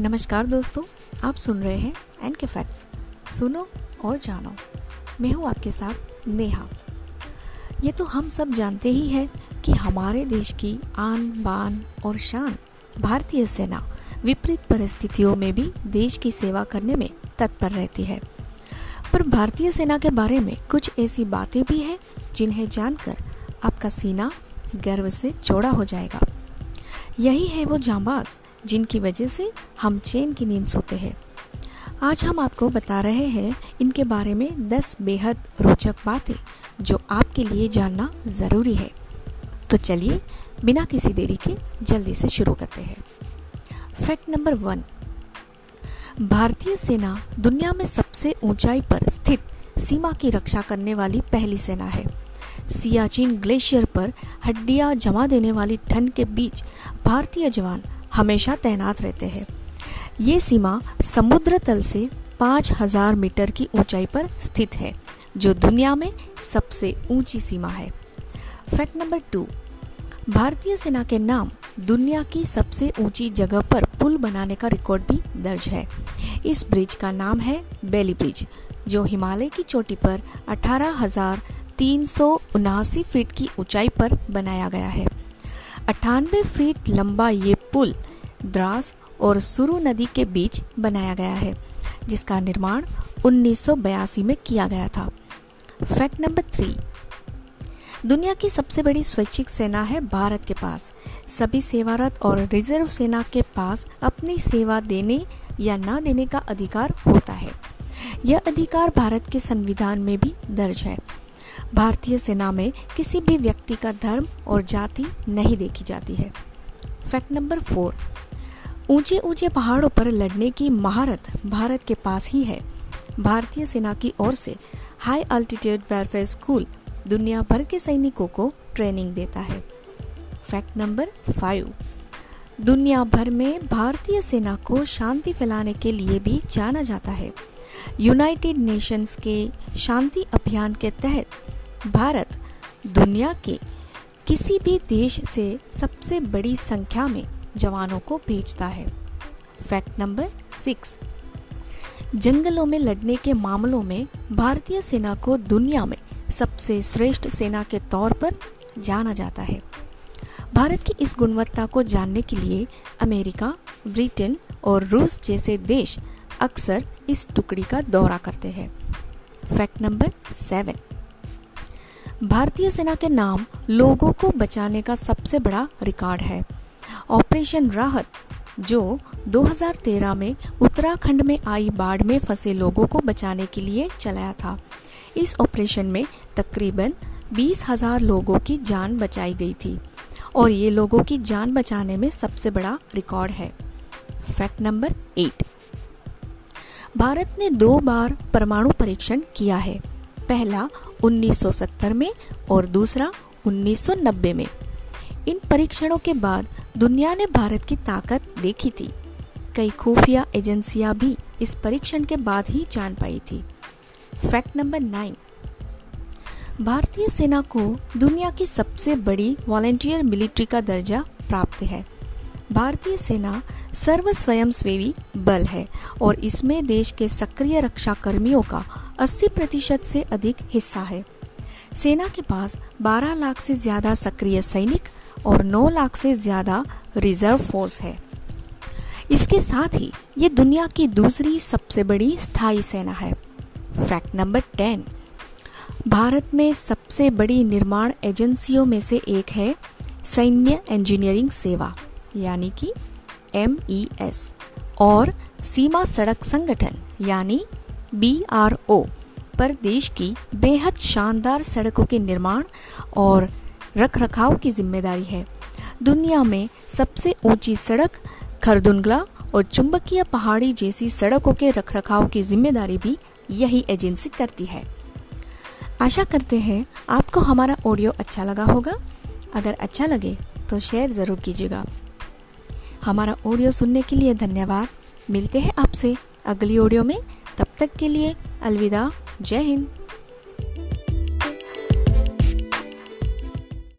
नमस्कार दोस्तों, आप सुन रहे हैं एन के फैक्ट्स सुनो और जानो। मैं हूँ आपके साथ नेहा। ये तो हम सब जानते ही हैं कि हमारे देश की आन, बान और शान भारतीय सेना विपरीत परिस्थितियों में भी देश की सेवा करने में तत्पर रहती है। पर भारतीय सेना के बारे में कुछ ऐसी बातें भी हैं जिन्हें जानकर आपका सीना गर्व से चौड़ा हो जाएगा। यही है वो जांबाज, जिनकी वजह से हम चैन की नींद सोते हैं। आज हम आपको बता रहे हैं इनके बारे में 10 बेहद रोचक बातें जो आपके लिए जानना ज़रूरी है। तो चलिए, बिना किसी देरी के जल्दी से शुरू करते हैं। फैक्ट नंबर वन, भारतीय सेना दुनिया में सबसे ऊंचाई पर स्थित सीमा की रक्षा करने वाली पहली सेना है। सियाचिन ग्लेशियर पर हड्डियाँ जमा देने वाली ठंड के बीच भारतीय जवान हमेशा तैनात रहते हैं। ये सीमा समुद्र तल से 5000 मीटर की ऊंचाई पर स्थित है, जो दुनिया में सबसे ऊँची सीमा है। फैक्ट नंबर टू, भारतीय सेना के नाम दुनिया की सबसे ऊँची जगह पर पुल बनाने का रिकॉर्ड भी दर्ज है। इस ब्रिज का नाम है बेली ब्रिज, जो हिमालय की चोटी पर तीन सौ उनासी फीट की ऊंचाई पर बनाया गया है। अठानवे फीट लंबा ये पुल द्रास और सुरु नदी के बीच बनाया गया है, जिसका निर्माण 1982 में किया गया था। Fact number three. दुनिया की सबसे बड़ी स्वैच्छिक सेना है भारत के पास। सभी सेवारत और रिज़र्व सेना के पास अपनी सेवा देने या ना देने का अधिकार होता है। यह अधिकार भारत के संविधान में भी दर्ज है। भारतीय सेना में किसी भी व्यक्ति का धर्म और जाति नहीं देखी जाती है। फैक्ट नंबर फोर ऊँचे ऊँचे पहाड़ों पर लड़ने की महारत भारत के पास ही है। भारतीय सेना की ओर से हाई अल्टीट्यूड वेलफेयर स्कूल दुनिया भर के सैनिकों को ट्रेनिंग देता है। फैक्ट नंबर फाइव दुनिया भर में भारतीय सेना को शांति फैलाने के लिए भी जाना जाता है। यूनाइटेड नेशंस के शांति अभियान के तहत भारत दुनिया के किसी भी देश से सबसे बड़ी संख्या में जवानों को भेजता है। Fact number six. जंगलों में लड़ने के मामलों में भारतीय सेना को दुनिया में सबसे श्रेष्ठ सेना के तौर पर जाना जाता है। भारत की इस गुणवत्ता को जानने के लिए अमेरिका, ब्रिटेन और रूस जैसे देश अक्सर इस टुकड़ी का दौरा करते हैं। Fact number seven. भारतीय सेना के नाम लोगों को बचाने का सबसे बड़ा रिकॉर्ड है। ऑपरेशन राहत, जो 2013 में उत्तराखंड में आई बाढ़ में फंसे लोगों को बचाने के लिए चलाया था। इस ऑपरेशन में तकरीबन बीस हज़ार लोगों की जान बचाई गई थी और ये लोगों की जान बचाने में सबसे बड़ा रिकॉर्ड है। Fact number eight. भारत ने दो बार परमाणु परीक्षण किया है। पहला 1970 में और दूसरा 1990 में। इन परीक्षणों के बाद दुनिया ने भारत की ताकत देखी थी। कई खुफिया एजेंसियाँ भी इस परीक्षण के बाद ही जान पाई थी। Fact number nine. भारतीय सेना को दुनिया की सबसे बड़ी वॉलेंटियर मिलिट्री का दर्जा प्राप्त है। भारतीय सेना सर्व स्वयं स्वेवी बल है और इसमें देश के सक्रिय रक्षा कर्मियों का 80 प्रतिशत से अधिक हिस्सा है। सेना के पास 12 लाख से ज़्यादा सक्रिय सैनिक और 9 लाख से ज़्यादा रिज़र्व फोर्स है। इसके साथ ही ये दुनिया की दूसरी सबसे बड़ी स्थायी सेना है। Fact number ten. भारत में सबसे बड़ी निर्माण एजेंसियों में से एक है सैन्य इंजीनियरिंग सेवा। यानी कि एम ई एस और सीमा सड़क संगठन यानी बी आर ओ पर देश की बेहद शानदार सड़कों के निर्माण और रखरखाव की ज़िम्मेदारी है। दुनिया में सबसे ऊँची सड़क खरदुनगला और चुंबकीय पहाड़ी जैसी सड़कों के रखरखाव की ज़िम्मेदारी भी यही एजेंसी करती है। आशा करते हैं आपको हमारा ऑडियो अच्छा लगा होगा। अगर अच्छा लगे तो शेयर ज़रूर कीजिएगा। हमारा ऑडियो सुनने के लिए धन्यवाद। मिलते हैं आपसे अगली ऑडियो में। तब तक के लिए अलविदा। जय हिंद।